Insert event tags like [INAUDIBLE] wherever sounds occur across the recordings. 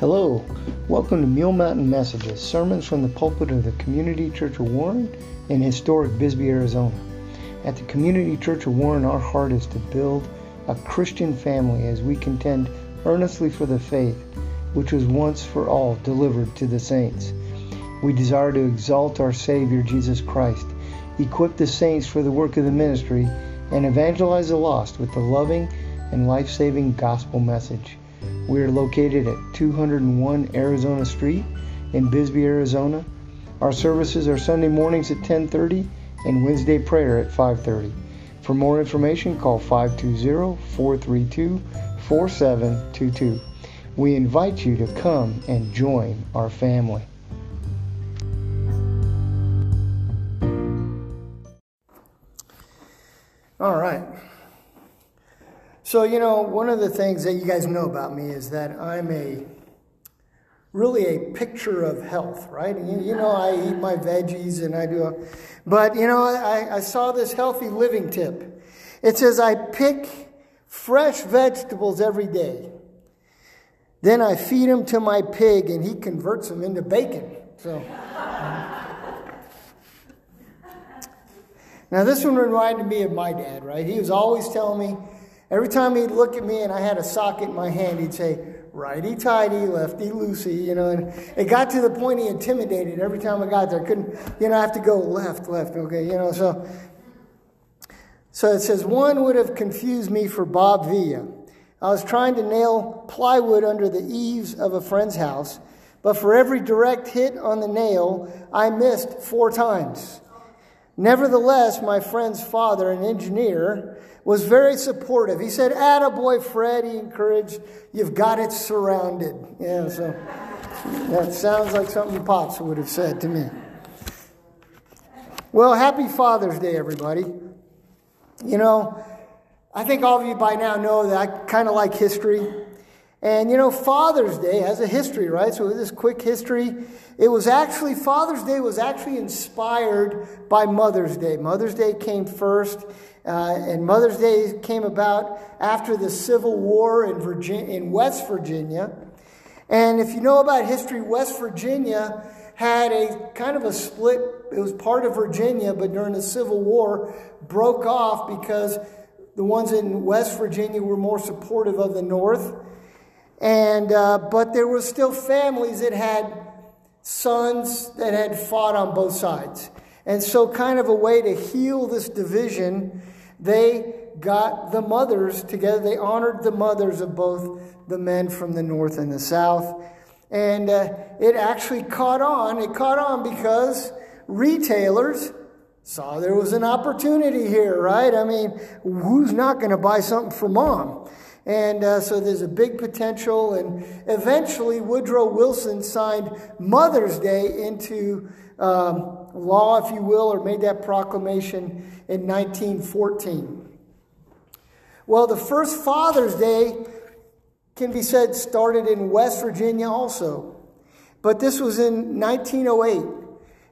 Hello, welcome to Mule Mountain Messages, sermons from the pulpit of the Community Church of Warren in historic Bisbee, Arizona. At the Community Church of Warren, our heart is to build a Christian family as we contend earnestly for the faith which was once for all delivered to the saints. We desire to exalt our Savior Jesus Christ, equip the saints for the work of the ministry, and evangelize the lost with the loving and life saving gospel message. We are located at 201 Arizona Street in Bisbee, Arizona. Our services are Sunday mornings at 10:30 and Wednesday prayer at 5:30. For more information, call 520-432-4722. We invite you to come and join our family. All right. So, you know, one of the things that you guys know about me is that I'm a really a picture of health, right? You, you know, I eat my veggies and I do, a, but you know, I, I saw this healthy living tip. It says I pick fresh vegetables every day. Then I feed them to my pig and he converts them into bacon. So. Now, this one reminded me of my dad, right? He was always telling me, every time he'd look at me and I had a socket in my hand, he'd say, righty tighty, lefty loosey, you know. And it got to the point he intimidated every time I got there. I couldn't, you know, I have to go left, left, okay, you know. So, so it says, one would have confused me for Bob Vila. I was trying to nail plywood under the eaves of a friend's house, but for every direct hit on the nail, I missed four times. Nevertheless, my friend's father, an engineer, was very supportive. He said, Attaboy, Fred, he encouraged, you've got it surrounded. Yeah, so that sounds like something Pops would have said to me. Well, happy Father's Day, everybody. You know, I think all of you by now know that I kind of like history. And you know, Father's Day has a history, right? So, this quick history, it was actually, Father's Day was actually inspired by Mother's Day. Mother's Day came first, uh, and Mother's Day came about after the Civil War in, Virginia, in West Virginia. And if you know about history, West Virginia had a kind of a split. It was part of Virginia, but during the Civil War, broke off because the ones in West Virginia were more supportive of the North. And, uh, but there were still families that had sons that had fought on both sides. And so, kind of a way to heal this division, they got the mothers together. They honored the mothers of both the men from the north and the south. And uh, it actually caught on. It caught on because retailers saw there was an opportunity here, right? I mean, who's not going to buy something for mom? And uh, so there's a big potential. And eventually, Woodrow Wilson signed Mother's Day into um, law, if you will, or made that proclamation in 1914. Well, the first Father's Day can be said started in West Virginia also. But this was in 1908.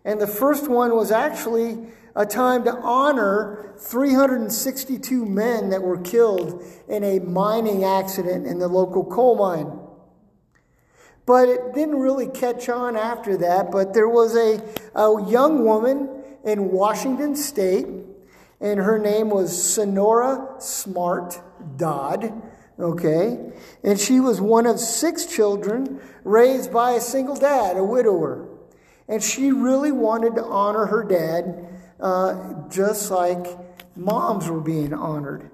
And the first one was actually a time to honor 362 men that were killed in a mining accident in the local coal mine. But it didn't really catch on after that. But there was a, a young woman in Washington State, and her name was Sonora Smart Dodd. Okay? And she was one of six children raised by a single dad, a widower. And she really wanted to honor her dad uh, just like moms were being honored.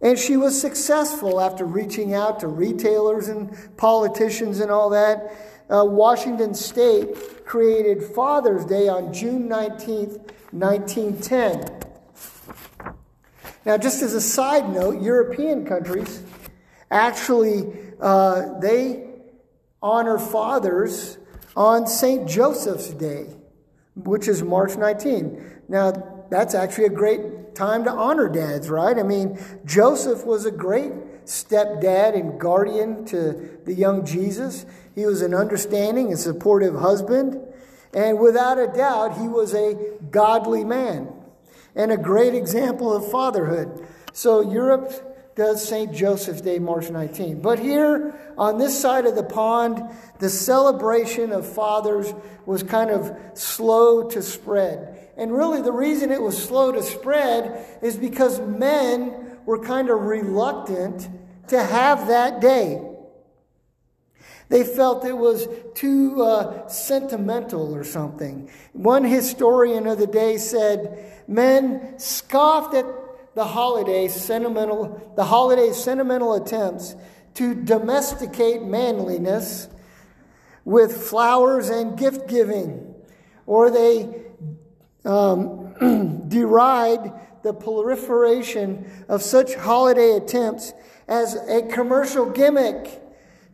And she was successful after reaching out to retailers and politicians and all that. Uh, Washington State created Father's Day on June 19th, 1910. Now, just as a side note, European countries actually uh, they honor fathers on St. Joseph's Day which is March 19. Now, that's actually a great time to honor dads, right? I mean, Joseph was a great stepdad and guardian to the young Jesus. He was an understanding and supportive husband. And without a doubt, he was a godly man and a great example of fatherhood. So, Europe does St. Joseph's Day, March 19. But here on this side of the pond, the celebration of fathers was kind of slow to spread. And really, the reason it was slow to spread is because men were kind of reluctant to have that day. They felt it was too uh, sentimental or something. One historian of the day said, Men scoffed at the holiday sentimental, the holiday's sentimental attempts to domesticate manliness with flowers and gift giving, or they um, [CLEARS THROAT] deride the proliferation of such holiday attempts as a commercial gimmick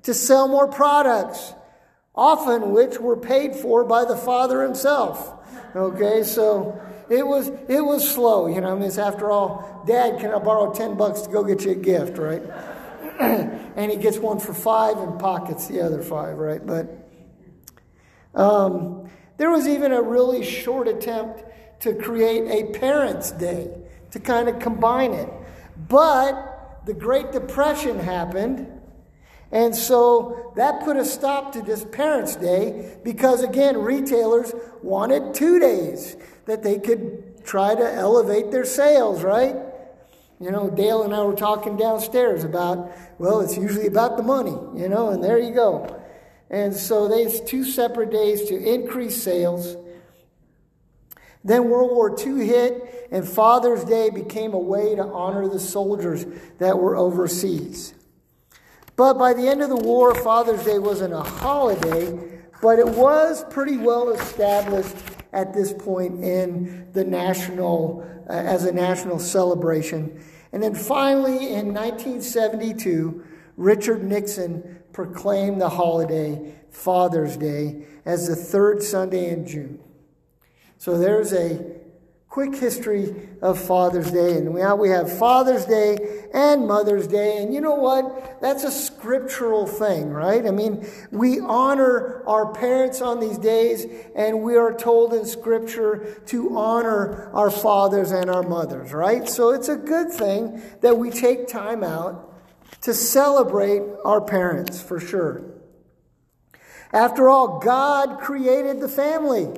to sell more products, often which were paid for by the Father himself. Okay, so it was it was slow, you know. I mean, it's after all, Dad, can I borrow ten bucks to go get you a gift, right? [CLEARS THROAT] and he gets one for five and pockets the other five, right? But um, there was even a really short attempt to create a Parents' Day to kind of combine it, but the Great Depression happened and so that put a stop to this Parents' Day because, again, retailers wanted two days that they could try to elevate their sales, right? You know, Dale and I were talking downstairs about, well, it's usually about the money, you know, and there you go. And so there's two separate days to increase sales. Then World War II hit, and Father's Day became a way to honor the soldiers that were overseas. But by the end of the war, Father's Day wasn't a holiday, but it was pretty well established at this point in the national, uh, as a national celebration. And then finally, in 1972, Richard Nixon proclaimed the holiday, Father's Day, as the third Sunday in June. So there's a quick history of Father's Day. And now we have Father's Day and Mother's Day. And you know what? That's a scriptural thing, right? I mean, we honor our parents on these days, and we are told in Scripture to honor our fathers and our mothers, right? So it's a good thing that we take time out to celebrate our parents, for sure. After all, God created the family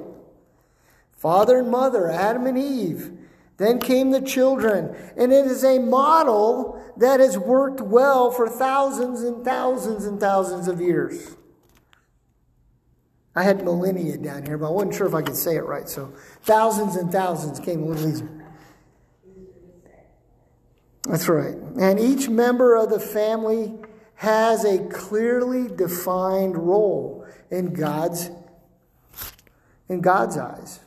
father and mother, Adam and Eve. Then came the children. And it is a model that has worked well for thousands and thousands and thousands of years. I had millennia down here, but I wasn't sure if I could say it right. So thousands and thousands came a little easier. That's right. And each member of the family has a clearly defined role in God's in God's eyes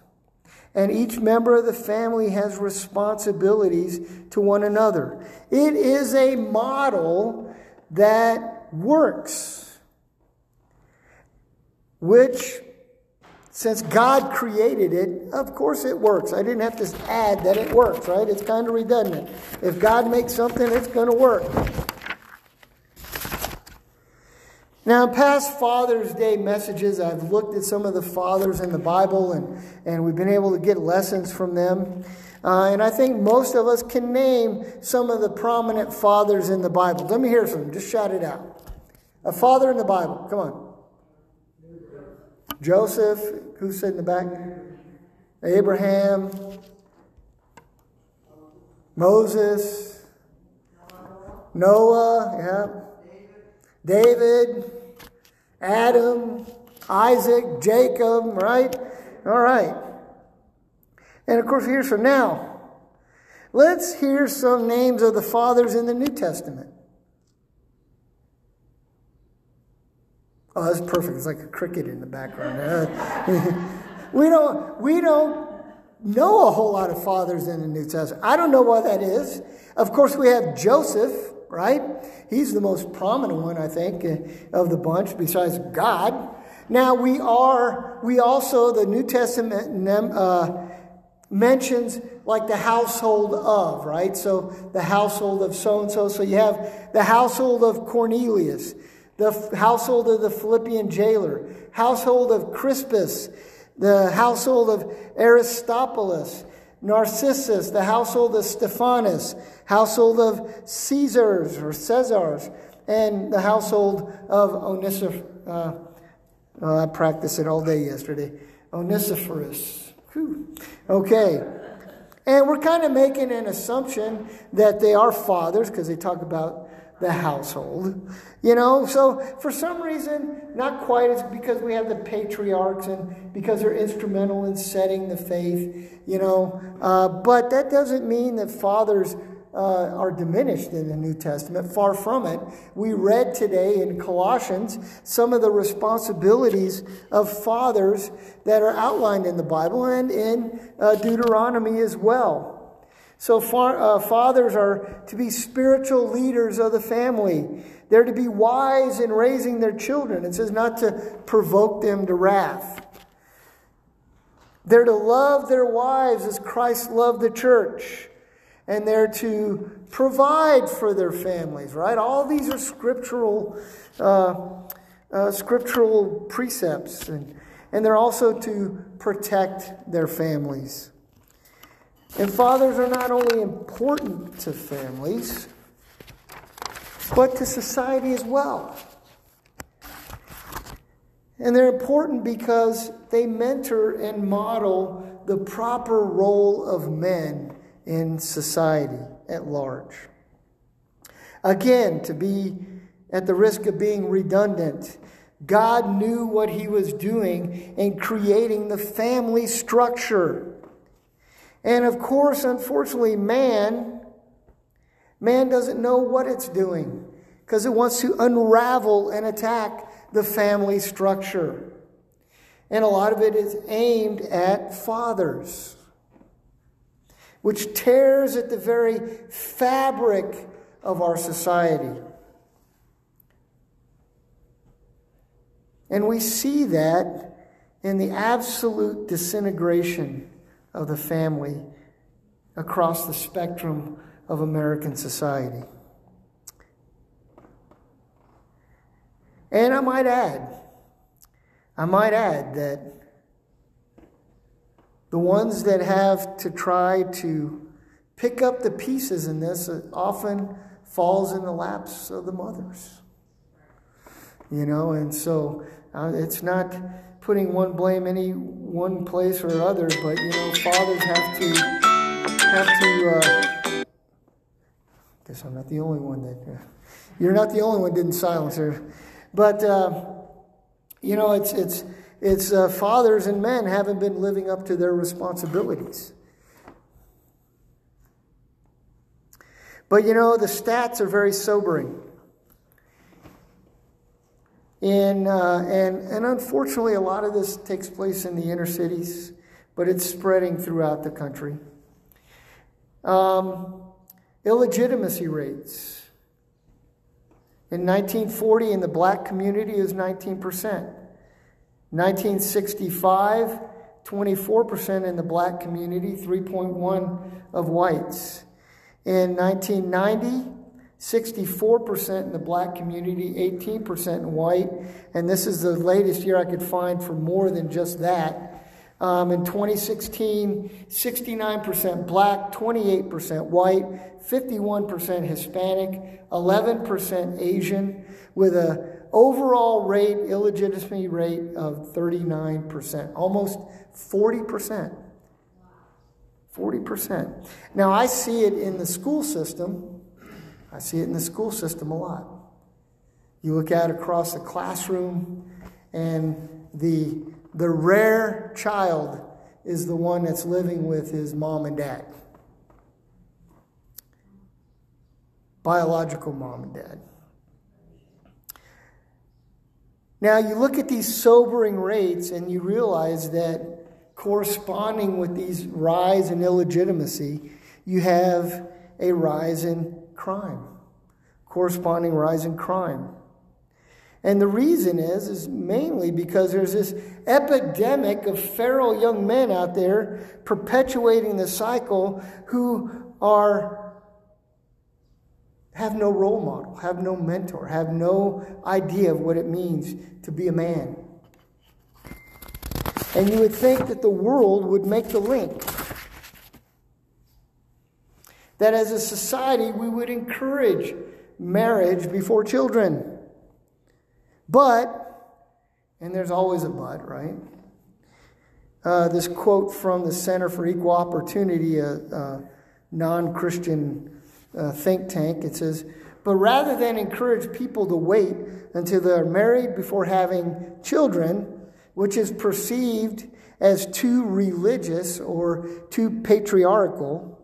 and each member of the family has responsibilities to one another. It is a model that works, which, since God created it, of course it works. I didn't have to add that it works, right? It's kind of redundant. If God makes something, it's going to work. Now, in past Father's Day messages, I've looked at some of the fathers in the Bible and, and we've been able to get lessons from them. Uh, and I think most of us can name some of the prominent fathers in the Bible. Let me hear some. Just shout it out. A father in the Bible. Come on. Joseph. Who's sitting in the back? Abraham. Moses. Noah. Yeah. David, Adam, Isaac, Jacob, right? All right. And of course, here's from now. Let's hear some names of the fathers in the New Testament. Oh, that's perfect. It's like a cricket in the background. [LAUGHS] we don't we don't know a whole lot of fathers in the New Testament. I don't know why that is. Of course, we have Joseph, right? He's the most prominent one, I think, uh, of the bunch besides God. Now, we are, we also, the New Testament uh, mentions like the household of, right? So the household of so and so. So you have the household of Cornelius, the household of the Philippian jailer, household of Crispus, the household of Aristobulus, Narcissus, the household of Stephanas, household of Caesars or Caesars, and the household of Onesiphorus. Uh, I practiced it all day yesterday. Onesiphorus. Whew. Okay. And we're kind of making an assumption that they are fathers because they talk about the household. You know, so for some reason, not quite, it's because we have the patriarchs and because they're instrumental in setting the faith, you know. Uh, but that doesn't mean that fathers uh, are diminished in the New Testament. Far from it. We read today in Colossians some of the responsibilities of fathers that are outlined in the Bible and in uh, Deuteronomy as well. So, far, uh, fathers are to be spiritual leaders of the family. They're to be wise in raising their children. It says not to provoke them to wrath. They're to love their wives as Christ loved the church. And they're to provide for their families, right? All these are scriptural, uh, uh, scriptural precepts. And, and they're also to protect their families. And fathers are not only important to families, but to society as well. And they're important because they mentor and model the proper role of men in society at large. Again, to be at the risk of being redundant, God knew what he was doing in creating the family structure. And of course, unfortunately, man, man doesn't know what it's doing because it wants to unravel and attack the family structure. And a lot of it is aimed at fathers, which tears at the very fabric of our society. And we see that in the absolute disintegration of the family across the spectrum of American society. And I might add, I might add that the ones that have to try to pick up the pieces in this often falls in the laps of the mothers. You know, and so uh, it's not putting one blame any one place or other, but you know, fathers have to have to. Uh, guess I'm not the only one that. Uh, you're not the only one didn't silence her, but uh, you know, it's it's it's uh, fathers and men haven't been living up to their responsibilities. But you know, the stats are very sobering. And, uh, and, and unfortunately, a lot of this takes place in the inner cities, but it's spreading throughout the country. Um, illegitimacy rates. In 1940, in the black community, is 19%. 1965, 24% in the black community, 3.1 of whites. In 1990, 64% in the black community, 18% in white, and this is the latest year I could find for more than just that. Um, in 2016, 69% black, 28% white, 51% Hispanic, 11% Asian, with a overall rate, illegitimacy rate of 39%, almost 40%. 40%. Now, I see it in the school system I see it in the school system a lot. You look out across the classroom, and the, the rare child is the one that's living with his mom and dad. Biological mom and dad. Now, you look at these sobering rates and you realize that corresponding with these rise in illegitimacy, you have a rise in crime, corresponding rise in crime. And the reason is, is mainly because there's this epidemic of feral young men out there perpetuating the cycle who are have no role model, have no mentor, have no idea of what it means to be a man. And you would think that the world would make the link that as a society we would encourage marriage before children. But, and there's always a but, right? Uh, this quote from the Center for Equal Opportunity, a, a non Christian uh, think tank, it says, but rather than encourage people to wait until they're married before having children, which is perceived as too religious or too patriarchal,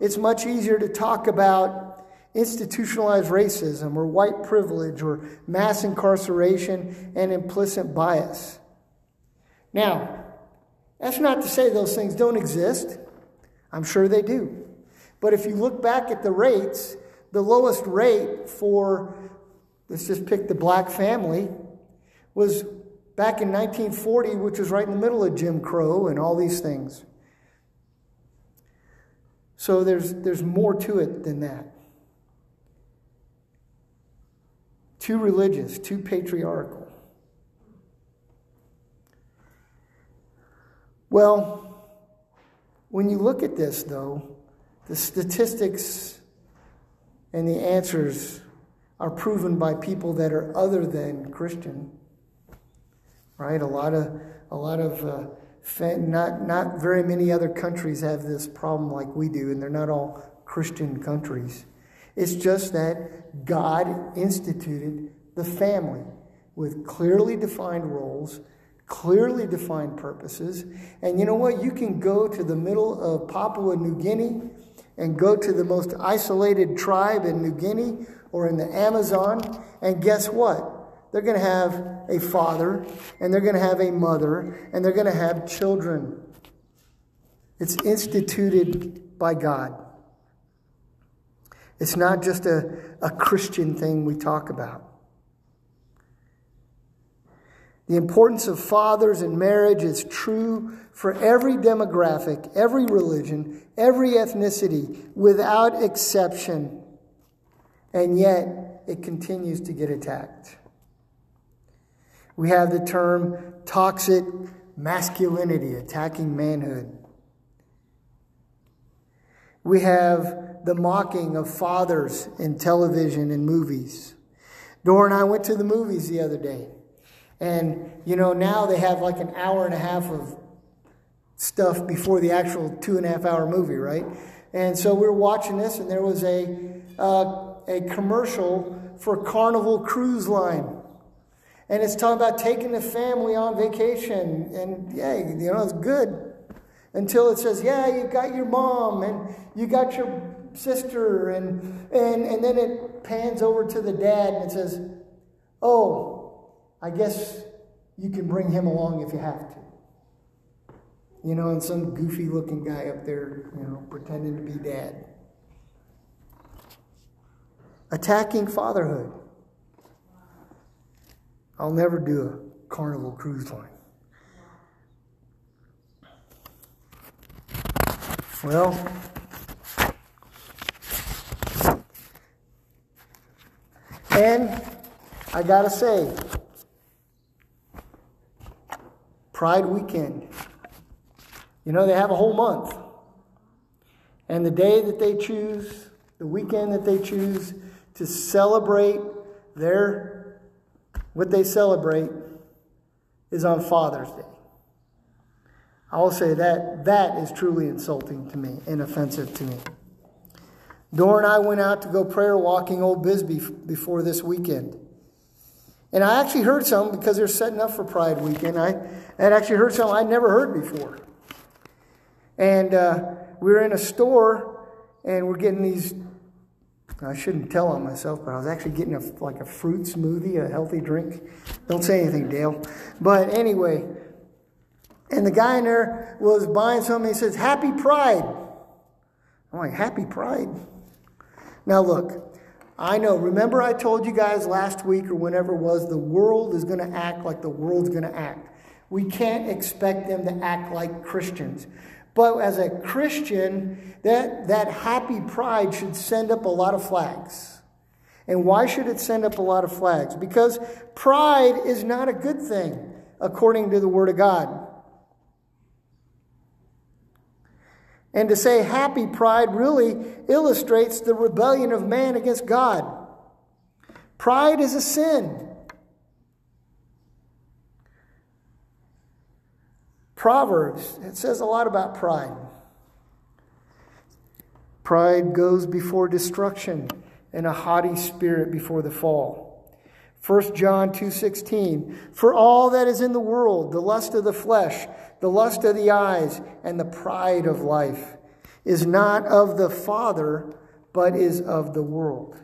it's much easier to talk about institutionalized racism or white privilege or mass incarceration and implicit bias. Now, that's not to say those things don't exist. I'm sure they do. But if you look back at the rates, the lowest rate for, let's just pick the black family, was back in 1940, which was right in the middle of Jim Crow and all these things. So there's, there's more to it than that. Too religious, too patriarchal. Well, when you look at this, though, the statistics and the answers are proven by people that are other than Christian. Right? A lot of, a lot of, uh, not, not very many other countries have this problem like we do, and they're not all Christian countries. It's just that God instituted the family with clearly defined roles, clearly defined purposes. And you know what? You can go to the middle of Papua New Guinea and go to the most isolated tribe in New Guinea or in the Amazon, and guess what? They're going to have a father, and they're going to have a mother, and they're going to have children. It's instituted by God. It's not just a, a Christian thing we talk about. The importance of fathers in marriage is true for every demographic, every religion, every ethnicity, without exception. And yet, it continues to get attacked. We have the term toxic masculinity attacking manhood. We have the mocking of fathers in television and movies. Dora and I went to the movies the other day. And, you know, now they have like an hour and a half of stuff before the actual two and a half hour movie, right? And so we were watching this, and there was a, uh, a commercial for Carnival Cruise Line. And it's talking about taking the family on vacation. And yeah, you know, it's good. Until it says, yeah, you got your mom and you got your sister. And, and, and then it pans over to the dad and it says, oh, I guess you can bring him along if you have to. You know, and some goofy looking guy up there, you know, pretending to be dad. Attacking fatherhood. I'll never do a carnival cruise line. Well, and I gotta say, Pride weekend. You know, they have a whole month. And the day that they choose, the weekend that they choose to celebrate their what they celebrate is on Father's Day. I will say that that is truly insulting to me and offensive to me. Dora and I went out to go prayer walking Old Bisbee before this weekend. And I actually heard some because they're setting up for Pride Weekend. I had actually heard some I'd never heard before. And uh, we were in a store and we're getting these I shouldn't tell on myself, but I was actually getting a, like a fruit smoothie, a healthy drink. Don't say anything, Dale. But anyway, and the guy in there was buying something. He says, Happy Pride. I'm like, Happy Pride? Now, look, I know. Remember, I told you guys last week or whenever it was, the world is going to act like the world's going to act. We can't expect them to act like Christians. But as a Christian, that, that happy pride should send up a lot of flags. And why should it send up a lot of flags? Because pride is not a good thing, according to the Word of God. And to say happy pride really illustrates the rebellion of man against God. Pride is a sin. Proverbs, it says a lot about pride. Pride goes before destruction and a haughty spirit before the fall. 1 John 2:16 For all that is in the world the lust of the flesh the lust of the eyes and the pride of life is not of the father but is of the world.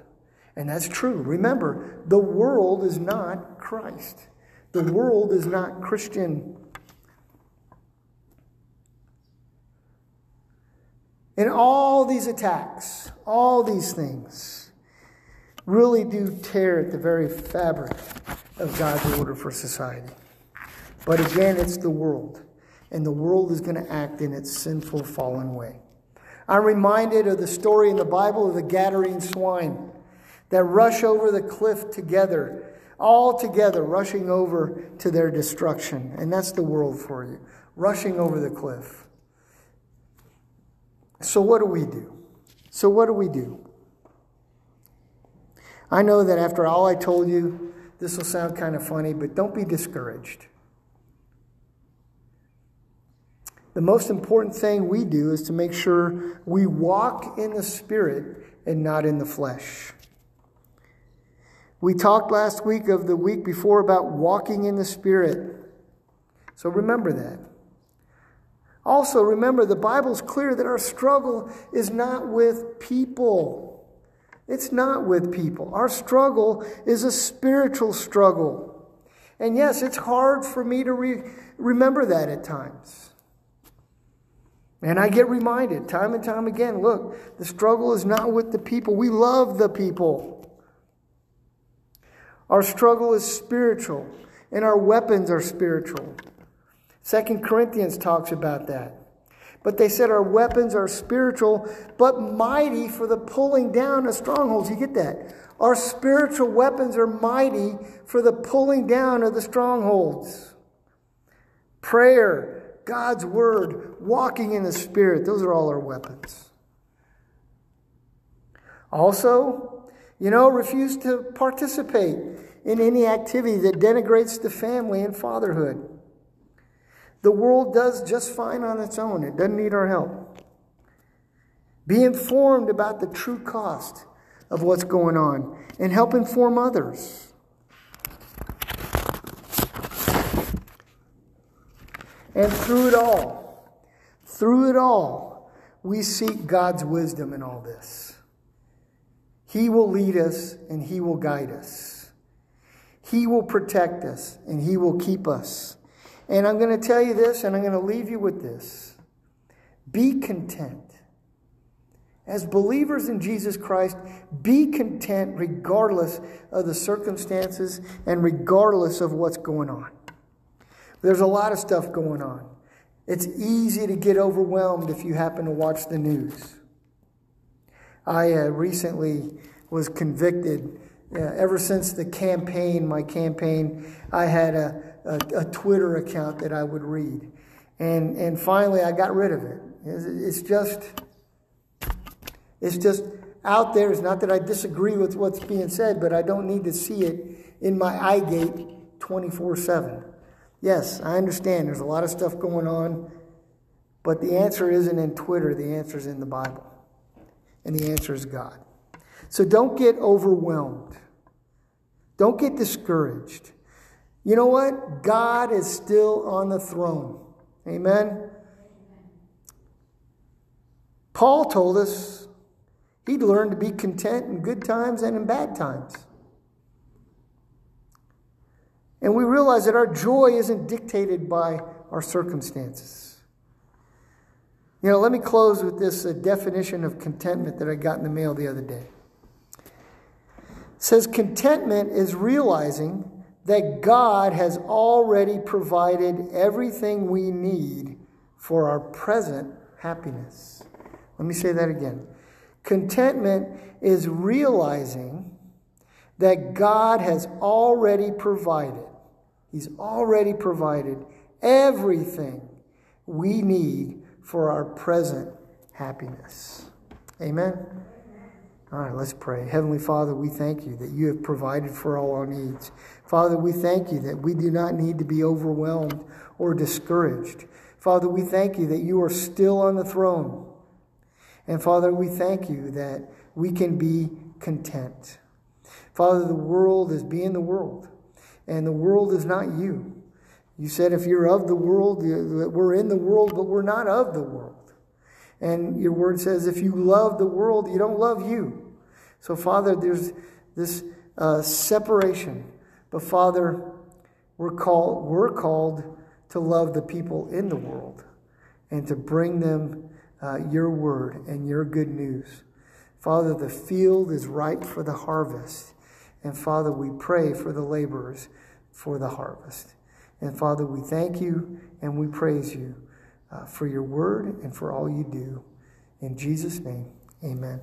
And that's true. Remember, the world is not Christ. The world is not Christian. And all these attacks, all these things, really do tear at the very fabric of God's order for society. But again, it's the world, and the world is going to act in its sinful, fallen way. I'm reminded of the story in the Bible of the Gadarene swine that rush over the cliff together, all together, rushing over to their destruction. And that's the world for you, rushing over the cliff. So, what do we do? So, what do we do? I know that after all I told you, this will sound kind of funny, but don't be discouraged. The most important thing we do is to make sure we walk in the Spirit and not in the flesh. We talked last week of the week before about walking in the Spirit. So remember that. Also, remember the Bible's clear that our struggle is not with people. It's not with people. Our struggle is a spiritual struggle. And yes, it's hard for me to re- remember that at times. And I get reminded time and time again look, the struggle is not with the people. We love the people. Our struggle is spiritual, and our weapons are spiritual. Second Corinthians talks about that. But they said our weapons are spiritual, but mighty for the pulling down of strongholds. You get that? Our spiritual weapons are mighty for the pulling down of the strongholds. Prayer, God's word, walking in the Spirit, those are all our weapons. Also, you know, refuse to participate in any activity that denigrates the family and fatherhood. The world does just fine on its own, it doesn't need our help. Be informed about the true cost of what's going on and help inform others. And through it all, through it all, we seek God's wisdom in all this. He will lead us and He will guide us. He will protect us and He will keep us. And I'm going to tell you this, and I'm going to leave you with this be content. As believers in Jesus Christ, be content regardless of the circumstances and regardless of what's going on. There's a lot of stuff going on. It's easy to get overwhelmed if you happen to watch the news. I uh, recently was convicted. Uh, ever since the campaign, my campaign, I had a, a, a, Twitter account that I would read. And, and finally, I got rid of it. It's, it's just, it's just out there. It's not that I disagree with what's being said, but I don't need to see it in my eye gate 24 7. Yes, I understand there's a lot of stuff going on, but the answer isn't in Twitter, the answer is in the Bible. And the answer is God. So don't get overwhelmed. Don't get discouraged. You know what? God is still on the throne. Amen. Paul told us he'd learn to be content in good times and in bad times. And we realize that our joy isn't dictated by our circumstances. You know, let me close with this definition of contentment that I got in the mail the other day. It says contentment is realizing that God has already provided everything we need for our present happiness. Let me say that again. Contentment is realizing that God has already provided, He's already provided everything we need for our present happiness. Amen. All right, let's pray. Heavenly Father, we thank you that you have provided for all our needs. Father, we thank you that we do not need to be overwhelmed or discouraged. Father, we thank you that you are still on the throne. And Father, we thank you that we can be content. Father, the world is being the world, and the world is not you. You said if you're of the world, we're in the world, but we're not of the world. And your word says if you love the world, you don't love you. So, Father, there's this uh, separation. But, Father, we're called, we're called to love the people in the world and to bring them uh, your word and your good news. Father, the field is ripe for the harvest. And Father, we pray for the laborers for the harvest. And Father, we thank you and we praise you uh, for your word and for all you do. In Jesus' name, amen.